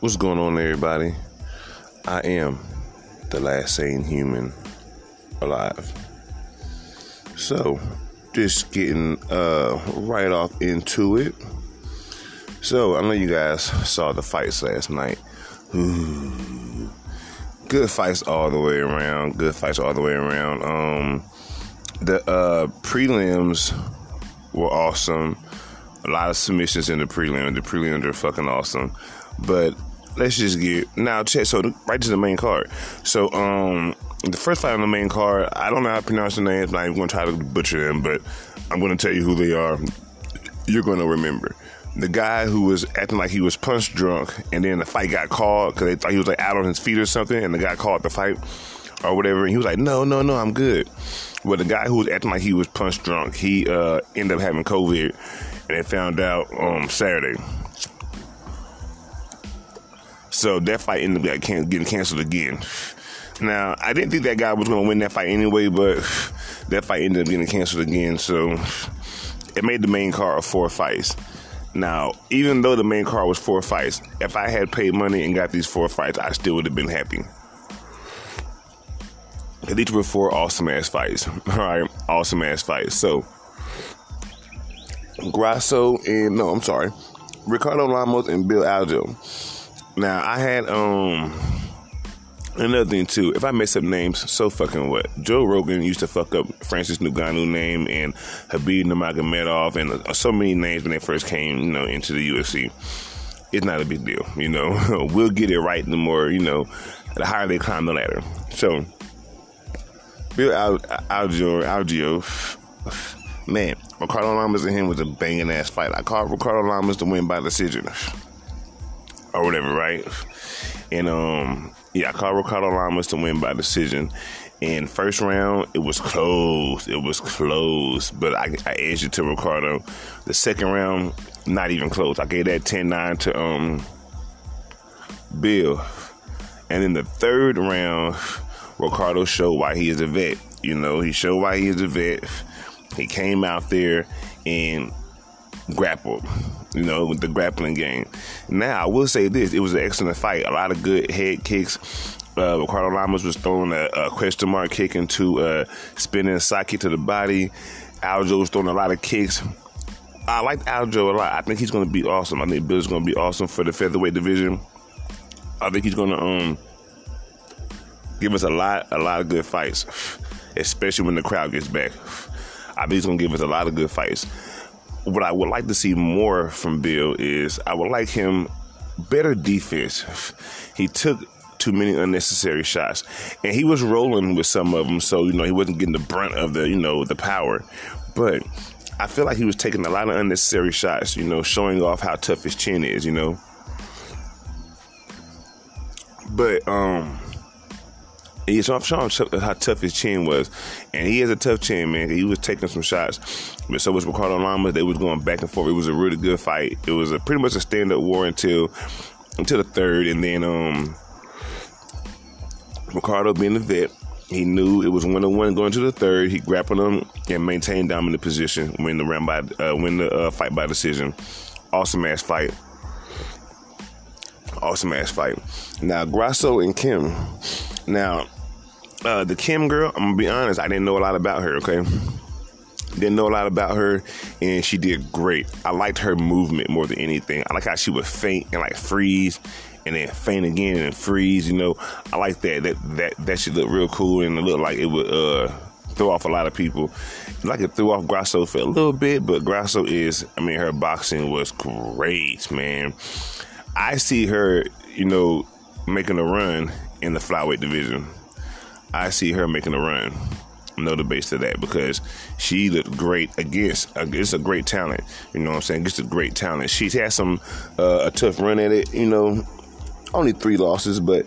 What's going on, everybody? I am the last sane human alive. So, just getting uh, right off into it. So, I know you guys saw the fights last night. Ooh. Good fights all the way around. Good fights all the way around. Um, the uh, prelims were awesome. A lot of submissions in the prelim. The prelims are fucking awesome. But let's just get now check. So right to the main card. So um, the first fight on the main card. I don't know how to pronounce the names. I'm going to try to butcher them, but I'm to tell you who they are. You're to remember the guy who was acting like he was punch drunk, and then the fight got called because they thought he was like out on his feet or something, and the guy called the fight or whatever, and he was like, "No, no, no, I'm good." Well, the guy who was acting like he was punch drunk, he uh, ended up having COVID, and they found out um, Saturday. So that fight ended up getting canceled again. Now, I didn't think that guy was going to win that fight anyway, but that fight ended up getting canceled again. So it made the main card four fights. Now, even though the main card was four fights, if I had paid money and got these four fights, I still would have been happy. These were four awesome ass fights. All right, awesome ass fights. So, Grasso and no, I'm sorry, Ricardo Lamas and Bill Algeo. Now I had um another thing too. If I mess up names, so fucking what? Joe Rogan used to fuck up Francis Ngannou name and Khabib Nurmagomedov and uh, so many names when they first came, you know, into the UFC. It's not a big deal, you know. we'll get it right the more, you know, the higher they climb the ladder. So Bill Al- Algeo, man, Ricardo Lamas and him was a banging ass fight. I called Ricardo Lamas to win by decision or whatever, right? And um, yeah, I called Ricardo Lamas to win by decision. In first round, it was close. It was close, but I, I edged it to Ricardo. The second round, not even close. I gave that 10-9 to um Bill. And in the third round, Ricardo showed why he is a vet. You know, he showed why he is a vet. He came out there and grappled you know, with the grappling game. Now, I will say this: it was an excellent fight. A lot of good head kicks. Uh, Ricardo Lamas was throwing a, a, question mark kick into a spinning kick to the body. Algeo was throwing a lot of kicks. I like Algeo a lot. I think he's going to be awesome. I think Bill's going to be awesome for the featherweight division. I think he's going to um give us a lot, a lot of good fights, especially when the crowd gets back. I think he's going to give us a lot of good fights what I would like to see more from Bill is I would like him better defense. He took too many unnecessary shots, and he was rolling with some of them, so you know he wasn't getting the brunt of the you know the power. But I feel like he was taking a lot of unnecessary shots, you know, showing off how tough his chin is, you know. But um yeah, so I'm showing how tough his chin was, and he has a tough chin, man. He was taking some shots, but so was Ricardo Lamas. They was going back and forth. It was a really good fight. It was a pretty much a stand up war until until the third, and then um Ricardo being the vet, he knew it was one on one going to the third. He grappled him and maintained dominant position, win the round by uh, win the uh, fight by decision. Awesome ass fight. Awesome ass fight. Now Grasso and Kim. Now uh, the Kim girl, I'm gonna be honest, I didn't know a lot about her. Okay, didn't know a lot about her, and she did great. I liked her movement more than anything. I like how she would feint and like freeze, and then feint again and freeze. You know, I like that. That that that should look real cool, and it looked like it would uh throw off a lot of people. Like it threw off Grasso for a little bit, but Grasso is, I mean, her boxing was great, man. I see her, you know, making a run in the flyweight division. I see her making a run. No debate to that because she looked great against. It's a great talent. You know what I'm saying? It's a great talent. She's had some uh, a tough run at it. You know, only three losses, but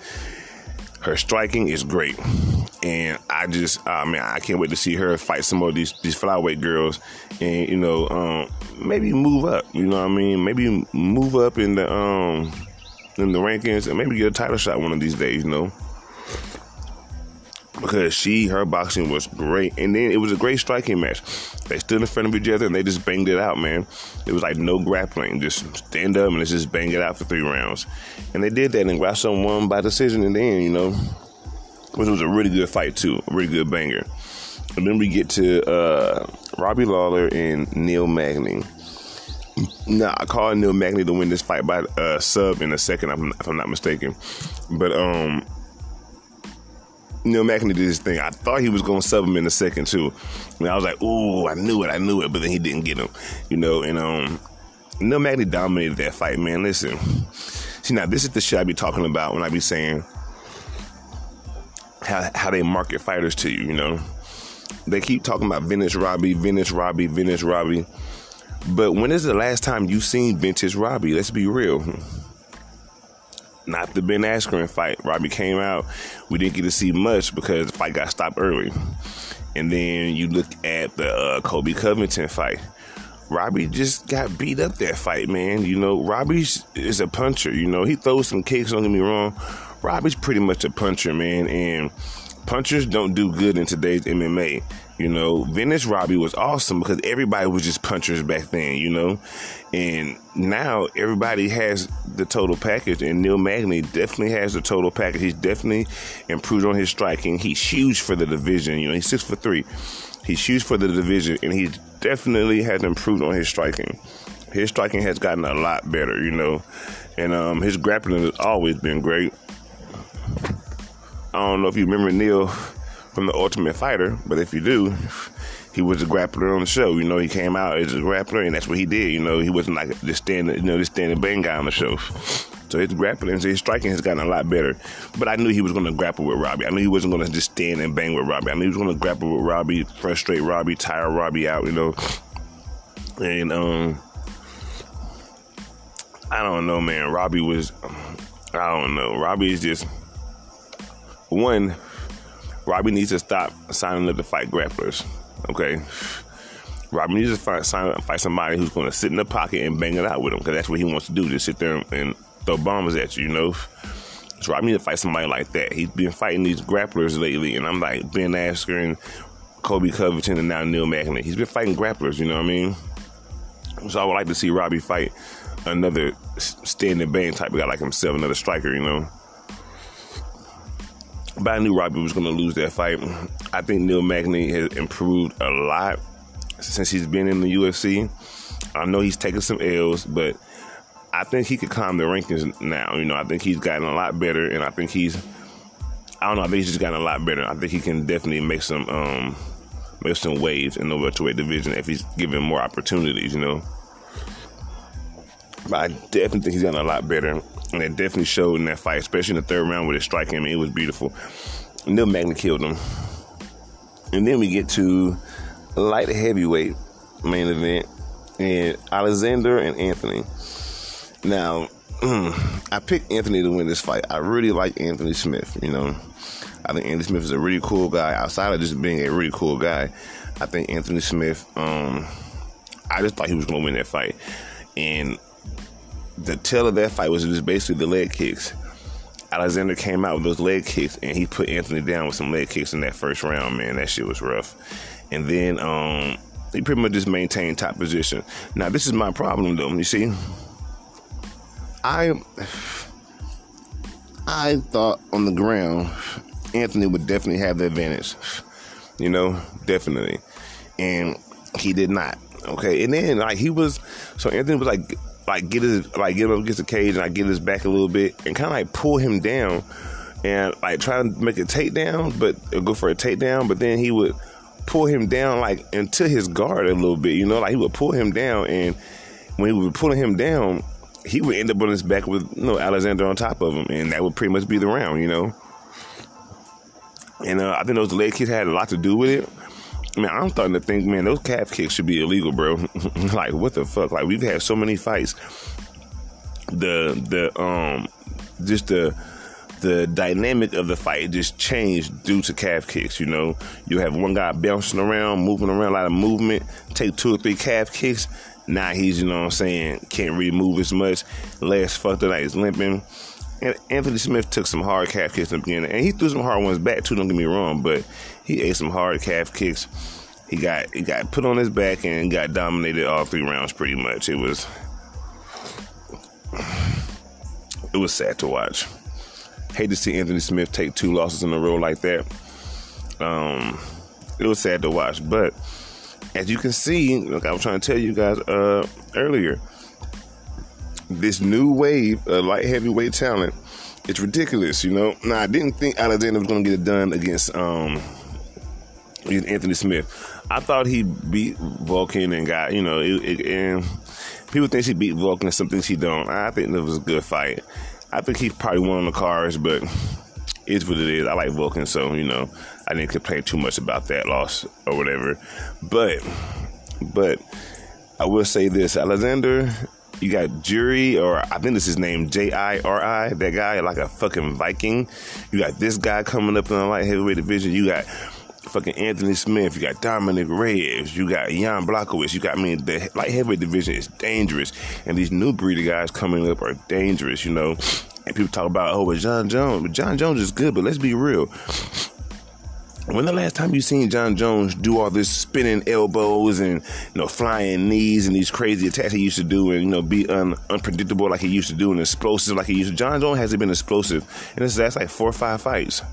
her striking is great. And I just, I mean, I can't wait to see her fight some of these these flyweight girls, and you know, um, maybe move up. You know what I mean? Maybe move up in the um in the rankings and maybe get a title shot one of these days. You know. Because she her boxing was great. And then it was a great striking match. They stood in front of each other and they just banged it out man. It was like no grappling. Just stand up and let's just bang it out for three rounds. And they did that and Grasso won by decision in the end you know. Which was a really good fight too. A really good banger. And then we get to uh, Robbie Lawler and Neil Magny. Now I called Neil Magny to win this fight by uh, sub in a second if I'm not mistaken. But um Neil Magny did his thing. I thought he was going to sub him in a second too. And I was like, "Ooh, I knew it, I knew it," but then he didn't get him, you know. And um, Neil Magny dominated that fight, man. Listen, see now, this is the shit I be talking about when I be saying how how they market fighters to you. You know, they keep talking about vintage Robbie, vintage Robbie, vintage Robbie. But when is the last time you seen vintage Robbie? Let's be real not the Ben Askren fight. Robbie came out. We didn't get to see much because the fight got stopped early. And then you look at the uh, Colby Covington fight. Robbie just got beat up that fight, man. You know, Robbie is a puncher. You know, he throws some kicks, don't get me wrong. Robbie's pretty much a puncher, man. And punchers don't do good in today's MMA. You know, vintage Robbie was awesome because everybody was just punchers back then, you know? And now everybody has the total package, and Neil Magny definitely has the total package. He's definitely improved on his striking. He's huge for the division, you know, he's six for three. He's huge for the division, and he definitely has improved on his striking. His striking has gotten a lot better, you know, and um, his grappling has always been great. I don't know if you remember Neil from the Ultimate Fighter, but if you do, he was a grappler on the show. You know, he came out as a grappler, and that's what he did. You know, he wasn't like just standing, you know, just standing bang guy on the show. So his grappling, so his striking has gotten a lot better. But I knew he was going to grapple with Robbie. I knew he wasn't going to just stand and bang with Robbie. I knew he was going to grapple with Robbie, frustrate Robbie, tire Robbie out. You know, and um, I don't know, man. Robbie was, I don't know. Robbie is just one Robbie needs to stop signing up to fight grapplers. Okay. Robbie needs to sign up, and fight somebody who's going to sit in the pocket and bang it out with him because that's what he wants to do. Just sit there and throw bombs at you, you know. So Robbie needs to fight somebody like that. He's been fighting these grapplers lately, and I'm like Ben Askren, Colby Covington, and now Neil Magny. He's been fighting grapplers, you know what I mean? So I would like to see Robbie fight another standing bang type of guy like himself, another striker, you know. But I knew Robbie was going to lose that fight. I think Neil Magny has improved a lot since he's been in the UFC. I know he's taken some L's, but I think he could climb the rankings now. You know, I think he's gotten a lot better, and I think he's, I don't know, I think he's just gotten a lot better. I think he can definitely make some, um, make some waves in the welterweight division if he's given more opportunities. You know, but I definitely think he's gotten a lot better. And it definitely showed in that fight, especially in the third round with his striking. Mean, it was beautiful. Neil Magny killed him. And then we get to light heavyweight main event and Alexander and Anthony. Now, I picked Anthony to win this fight. I really like Anthony Smith, you know. I think Anthony Smith is a really cool guy. Outside of just being a really cool guy, I think Anthony Smith, um, I just thought he was going to win that fight. And the tale of that fight was just basically the leg kicks. Alexander came out with those leg kicks and he put Anthony down with some leg kicks in that first round, man. That shit was rough. And then um, he pretty much just maintained top position. Now, this is my problem though. You see, I I thought on the ground Anthony would definitely have the advantage. You know, definitely. And he did not. Okay. And then like he was so Anthony was like like get his like get him up against the cage and I get his back a little bit and kind of like pull him down and like try to make a takedown, but go for a takedown. But then he would pull him down like into his guard a little bit, you know, like he would pull him down and when he was pulling him down, he would end up on his back with you know Alexander on top of him, and that would pretty much be the round, you know. And uh, I think those leg kicks had a lot to do with it. Man, I'm starting to think, man, those calf kicks should be illegal, bro. like, what the fuck? Like, we've had so many fights. The the um, just the the dynamic of the fight just changed due to calf kicks. You know, you have one guy bouncing around, moving around, a lot of movement. Take two or three calf kicks. Now he's, you know what I'm saying, can't really move as much. Legs fucked up, like he's limping. Anthony Smith took some hard calf kicks in the beginning, and he threw some hard ones back too. Don't get me wrong, but he ate some hard calf kicks. He got he got put on his back and got dominated all three rounds pretty much. It was it was sad to watch. Hate to see Anthony Smith take two losses in a row like that. Um, it was sad to watch, but as you can see, like I was trying to tell you guys uh, earlier, this new wave of light heavyweight talent, it's ridiculous. You know, now I didn't think Alexander was going to get it done against um Anthony Smith. I thought he beat Volkan and got you know, it, it, and people think she beat Volkan. Some things she don't. I think it was a good fight. I think he probably won on the cards, but it's what it is. I like Volkan, so you know, I didn't complain too much about that loss or whatever. But, but I will say this: Alexander you got Jiri, or I think this is named J I R I. That guy, like a fucking Viking. You got this guy coming up in the light heavyweight division. You got fucking Anthony Smith. You got Dominic Reyes. You got Jan Blachowicz. You got, I mean, the light heavyweight division is dangerous. And these new breed of guys coming up are dangerous, you know. And people talk about, oh, but Jon Jones. But Jon Jones is good, but let's be real. When the last time you seen Jon Jones do all this spinning elbows and you know flying knees and these crazy attacks he used to do and you know be un- unpredictable like he used to do and explosive like he used to? Jon Jones hasn't been explosive, and this that's like four or five fights.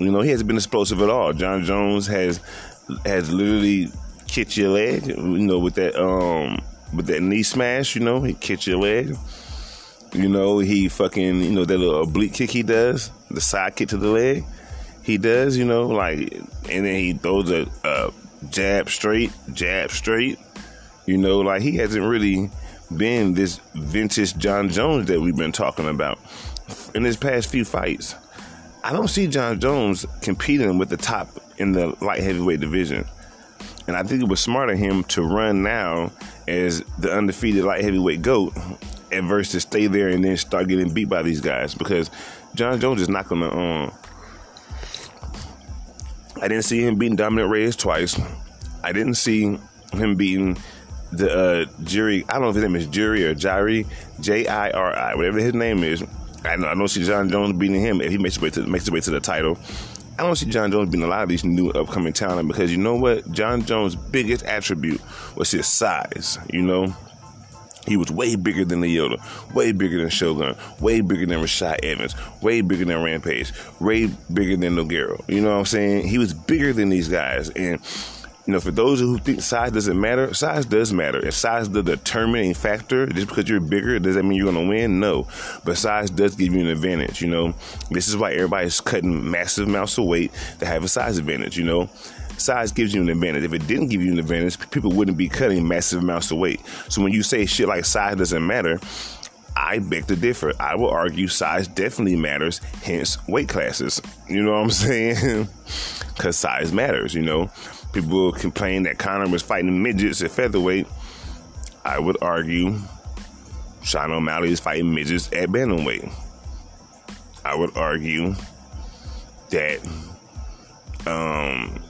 You know he hasn't been explosive at all. Jon Jones has has literally kicked your leg, you know, with that um with that knee smash. You know he kicked your leg. You know he fucking you know that little oblique kick he does, the side kick to the leg he does, you know, like, and then he throws a, a jab straight, jab straight. You know, like he hasn't really been this vintage Jon Jones that we've been talking about in his past few fights. I don't see Jon Jones competing with the top in the light heavyweight division. And I think it was smart of him to run now as the undefeated light heavyweight GOAT and versus stay there and then start getting beat by these guys because Jon Jones is not going to um, I didn't see him beating Dominic Reyes twice. I didn't see him beating the uh, Jiri. I don't know if his name is Jiri or Jiri, J I R I, whatever his name is. I, know, I don't see Jon Jones beating him if he makes his way to makes his way to the title. I don't see Jon Jones beating a lot of these new upcoming talent because you know what? Jon Jones' biggest attribute was his size. You know, he was way bigger than Lyoto, way bigger than Shogun, way bigger than Rashad Evans, way bigger than Rampage, way bigger than Nogueira. You know what I'm saying? He was bigger than these guys. And, you know, for those who think size doesn't matter, size does matter. If size is the determining factor, just because you're bigger, does that mean you're going to win? No. But size does give you an advantage, you know? This is why everybody's cutting massive amounts of weight to have a size advantage, you know? Size gives you an advantage. If it didn't give you an advantage, people wouldn't be cutting massive amounts of weight. So when you say shit like size doesn't matter, I beg to differ. I will argue size definitely matters, hence weight classes. You know what I'm saying? Because size matters, you know. People complain that Conor was fighting midgets at featherweight. I would argue Sean O'Malley is fighting midgets at bantamweight. I would argue that um,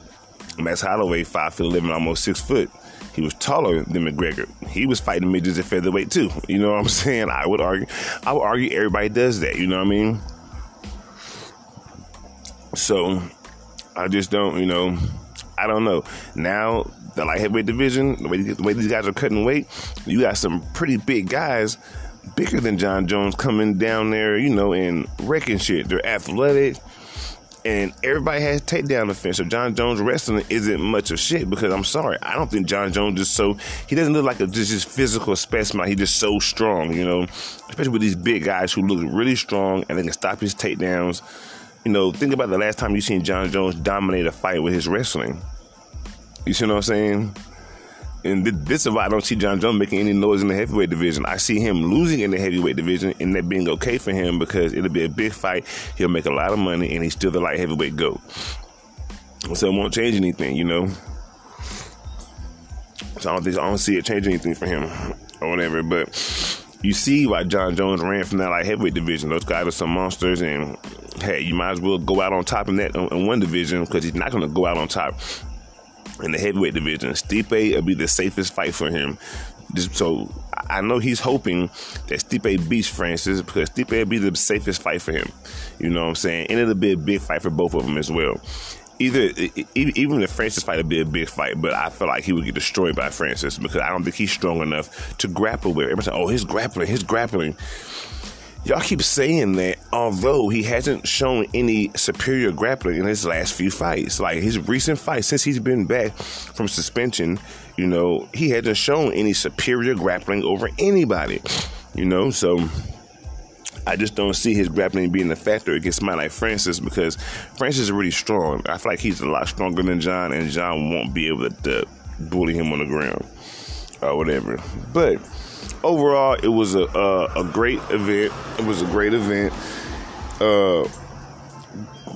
Max Holloway, five foot eleven, almost six foot. He was taller than McGregor. He was fighting midgets at featherweight too. You know what I'm saying? I would argue. I would argue everybody does that. You know what I mean? So I just don't. You know, I don't know. Now the light heavyweight division, the way, the way these guys are cutting weight, you got some pretty big guys bigger than Jon Jones coming down there, you know, and wrecking shit. They're athletic and everybody has takedown defense. So Jon Jones wrestling isn't much of shit because I'm sorry, I don't think Jon Jones is so. He doesn't look like a just, just physical specimen. He's just so strong, you know. Especially with these big guys who look really strong and they can stop his takedowns. You know, think about the last time you seen Jon Jones dominate a fight with his wrestling. You see what I'm saying? And this is why I don't see Jon Jones making any noise in the heavyweight division. I see him losing in the heavyweight division, and that being okay for him because it'll be a big fight. He'll make a lot of money, and he's still the light heavyweight GOAT. So it won't change anything, you know. So I don't think I don't see it change anything for him or whatever. But you see why Jon Jones ran from that light heavyweight division. Those guys are some monsters, and hey, you might as well go out on top in that in one division because he's not going to go out on top in the heavyweight division. Stipe will be the safest fight for him. So I know he's hoping that Stipe beats Francis because Stipe will be the safest fight for him. You know what I'm saying? And it'll be a big fight for both of them as well. Either even if Francis fight would be a big fight, but I feel like he would get destroyed by Francis because I don't think he's strong enough to grapple with. Everybody say, "Oh, his grappling, his grappling." Y'all keep saying that, although he hasn't shown any superior grappling in his last few fights. Like his recent fights, since he's been back from suspension, you know, he hasn't shown any superior grappling over anybody. You know, so I just don't see his grappling being a factor against somebody like Francis because Francis is really strong. I feel like he's a lot stronger than John, and John won't be able to bully him on the ground or whatever. But overall, it was a, a, a great event. It was a great event. Uh,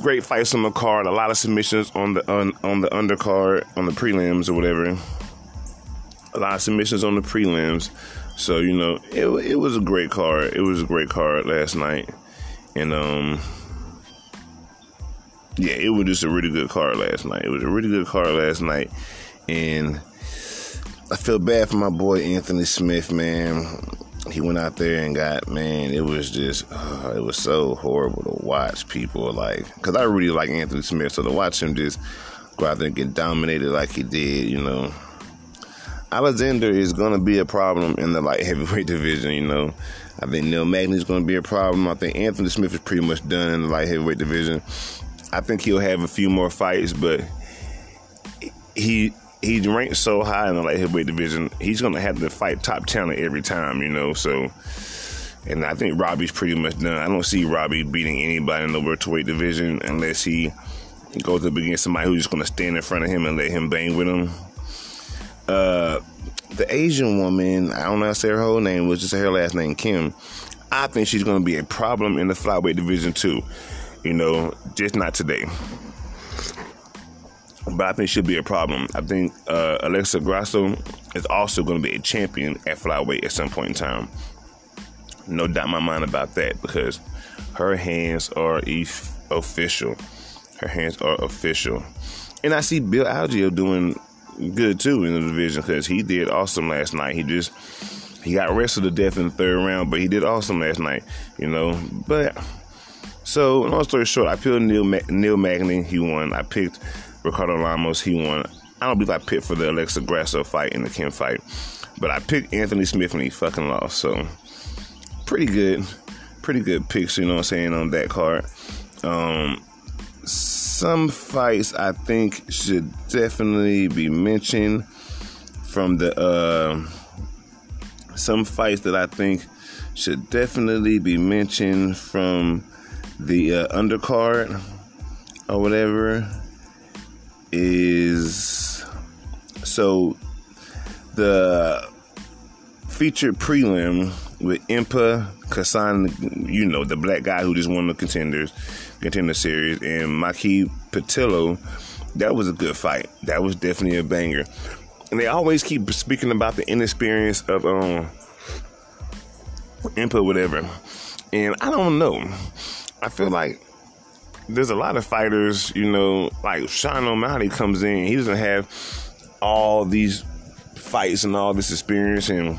great fights on the card. A lot of submissions on the on, on the undercard on the prelims or whatever. A lot of submissions on the prelims. So you know, it it was a great card. It was a great card last night, and um, yeah, it was just a really good card last night. It was a really good card last night, and I feel bad for my boy Anthony Smith, man. He went out there and got man. It was just, uh, it was so horrible to watch people like, cause I really like Anthony Smith, so to watch him just go out there and get dominated like he did, you know. Alexander is gonna be a problem in the light heavyweight division, you know. I think Neil Magny is gonna be a problem. I think Anthony Smith is pretty much done in the light heavyweight division. I think he'll have a few more fights, but he he's ranked so high in the light heavyweight division, he's gonna have to fight top talent every time, you know. So, and I think Robbie's pretty much done. I don't see Robbie beating anybody in the welterweight division unless he goes up against somebody who's just gonna stand in front of him and let him bang with him. Uh, the Asian woman, I don't know how to say her whole name, was just her last name Kim. I think she's gonna be a problem in the flyweight division too. You know, just not today but I think she'll be a problem. I think uh, Alexa Grasso is also going to be a champion at flyweight at some point in time. No doubt in my mind about that because her hands are official. Her hands are official. And I see Bill Algeo doing good too in the division because he did awesome last night. He just he got wrestled to death in the third round, but he did awesome last night, you know. But so long story short, I picked Neil Ma- Neil Magny. He won. I picked Ricardo Lamas, he won. I don't believe I picked for the Alexa Grasso fight and the Kim fight, but I picked Anthony Smith and he fucking lost. So pretty good, pretty good picks. You know what I'm saying on that card. Um, some fights I think should definitely be mentioned from the uh, some fights that I think should definitely be mentioned from the uh, undercard or whatever is so the featured prelim with Impa Kasan, you know, the black guy who just won the contenders, contender series, and Maki Pitolo. That was a good fight. That was definitely a banger. And they always keep speaking about the inexperience of um Impa, whatever. And I don't know. I feel like there's a lot of fighters, you know, like Sean O'Malley comes in, he doesn't have all these fights and all this experience, and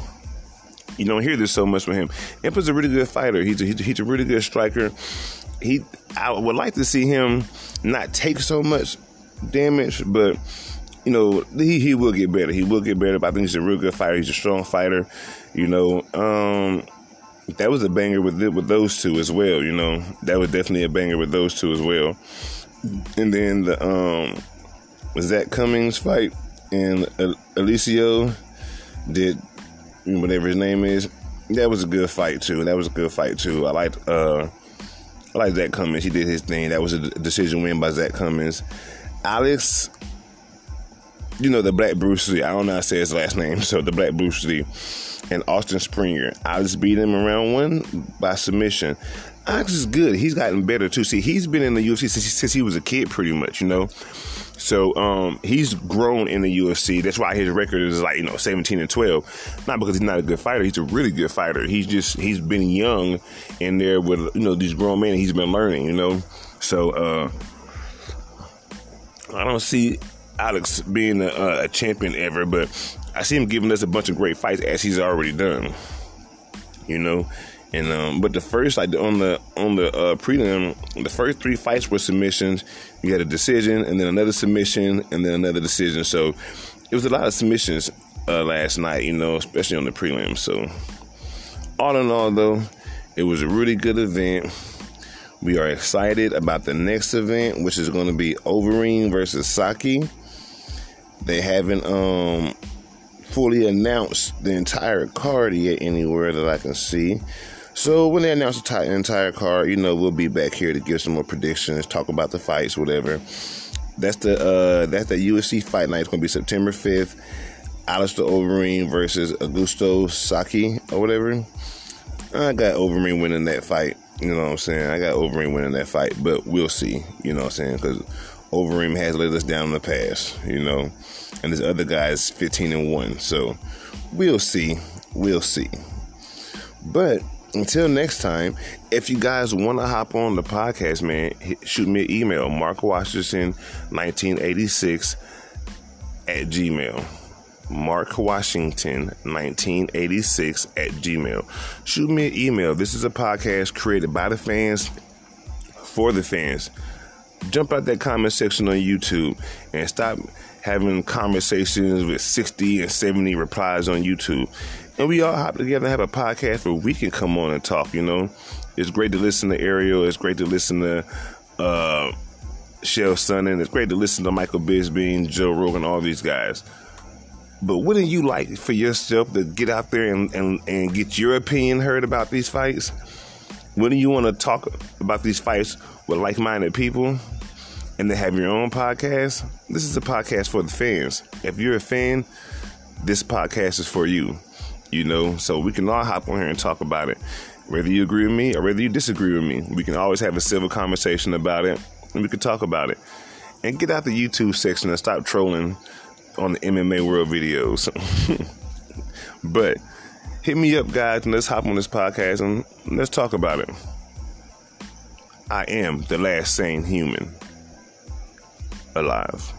you don't hear this so much from him. Impa's a really good fighter. He's a, he's a really good striker. He, I would like to see him not take so much damage, but you know, he, he will get better. He will get better. But I think he's a real good fighter. He's a strong fighter. You know, um, that was a banger with with those two as well. You know, that was definitely a banger with those two as well. And then the um, Zach Cummings fight and Alessio did whatever his name is. That was a good fight too. That was a good fight too. I liked uh, I liked Zach Cummings. He did his thing. That was a decision win by Zach Cummings. Alex, you know the Black Bruce Lee. I don't know how to say his last name. So the Black Bruce Lee and Austin Springer. I just beat him around one by submission. Alex is good. He's gotten better too. See, he's been in the UFC since, since he was a kid, pretty much. You know, so um, he's grown in the UFC. That's why his record is like you know 17 and 12. Not because he's not a good fighter. He's a really good fighter. He's just he's been young in there with you know these grown men. He's been learning. You know, so uh, I don't see Alex being a, a champion ever, but I see him giving us a bunch of great fights as he's already done. You know, and um, but the first like on the on the uh, prelim, the first three fights were submissions. You had a decision, and then another submission, and then another decision. So it was a lot of submissions uh, last night. You know, especially on the prelim. So all in all, though, it was a really good event. We are excited about the next event, which is going to be Overeem versus Sakai. They haven't um, fully announced the entire card yet anywhere that I can see. So when they announce the entire card, you know we'll be back here to give some more predictions, talk about the fights, whatever. That's the uh, that's the UFC fight night. It's gonna be September fifth. Alistair Overeem versus Augusto Sakai or whatever. I got Overeem winning that fight. You know what I'm saying? I got Overeem winning that fight, but we'll see. You know what I'm saying? Because Overeem has let us down in the past. You know, and this other guy is 15 and one. So we'll see. We'll see. But until next time, if you guys want to hop on the podcast, man, shoot me an email, Mark Washington, 1986 at Gmail. Mark Washington 1986 at Gmail. Shoot me an email. This is a podcast created by the fans for the fans. Jump out that comment section on YouTube and stop having conversations with 60 and 70 replies on YouTube and we all hop together and have a podcast where we can come on and talk. You know, it's great to listen to Ariel. It's great to listen to uh, Chael Sonnen. It's great to listen to Michael Bisping, Joe Rogan, all these guys. But wouldn't you like for yourself to get out there and, and, and get your opinion heard about these fights? Wouldn't you want to talk about these fights with like minded people and then have your own podcast? This is a podcast for the fans. If you're a fan, this podcast is for you you know, so we can all hop on here and talk about it. Whether you agree with me or whether you disagree with me, we can always have a civil conversation about it and we can talk about it. And get out the YouTube section and stop trolling on the MMA World videos. but hit me up, guys, and let's hop on this podcast and let's talk about it. I am the last sane human alive.